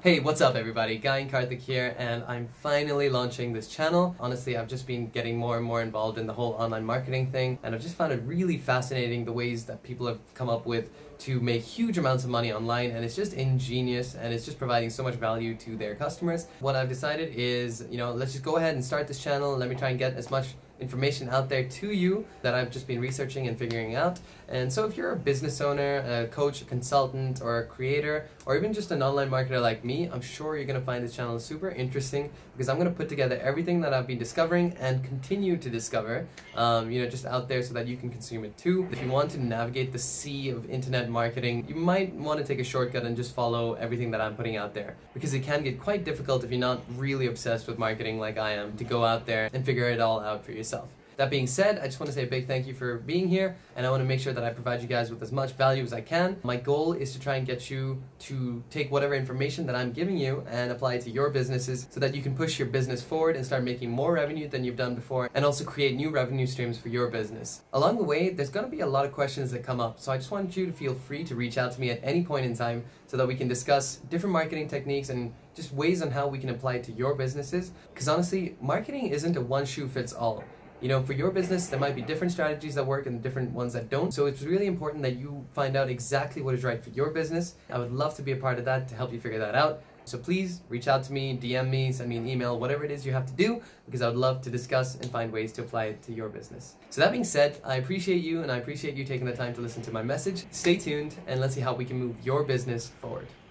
Hey, what's up everybody? Guy and Karthik here and I'm finally launching this channel. Honestly, I've just been getting more and more involved in the whole online marketing thing and I've just found it really fascinating the ways that people have come up with to make huge amounts of money online and it's just ingenious and it's just providing so much value to their customers. What I've decided is, you know, let's just go ahead and start this channel. Let me try and get as much information out there to you that I've just been researching and figuring out. And so if you're a business owner, a coach, a consultant, or a creator, or even just an online marketer like me, I'm sure you're going to find this channel super interesting because I'm going to put together everything that I've been discovering and continue to discover, um, you know, just out there so that you can consume it too. If you want to navigate the sea of internet marketing, you might want to take a shortcut and just follow everything that I'm putting out there because it can get quite difficult if you're not really obsessed with marketing like I am to go out there and figure it all out for yourself yourself. That being said, I just want to say a big thank you for being here, and I want to make sure that I provide you guys with as much value as I can. My goal is to try and get you to take whatever information that I'm giving you and apply it to your businesses so that you can push your business forward and start making more revenue than you've done before, and also create new revenue streams for your business. Along the way, there's going to be a lot of questions that come up, so I just want you to feel free to reach out to me at any point in time so that we can discuss different marketing techniques and just ways on how we can apply it to your businesses. Because honestly, marketing isn't a one shoe fits all. You know, for your business, there might be different strategies that work and different ones that don't. So it's really important that you find out exactly what is right for your business. I would love to be a part of that to help you figure that out. So please reach out to me, DM me, send me an email, whatever it is you have to do, because I would love to discuss and find ways to apply it to your business. So that being said, I appreciate you and I appreciate you taking the time to listen to my message. Stay tuned and let's see how we can move your business forward.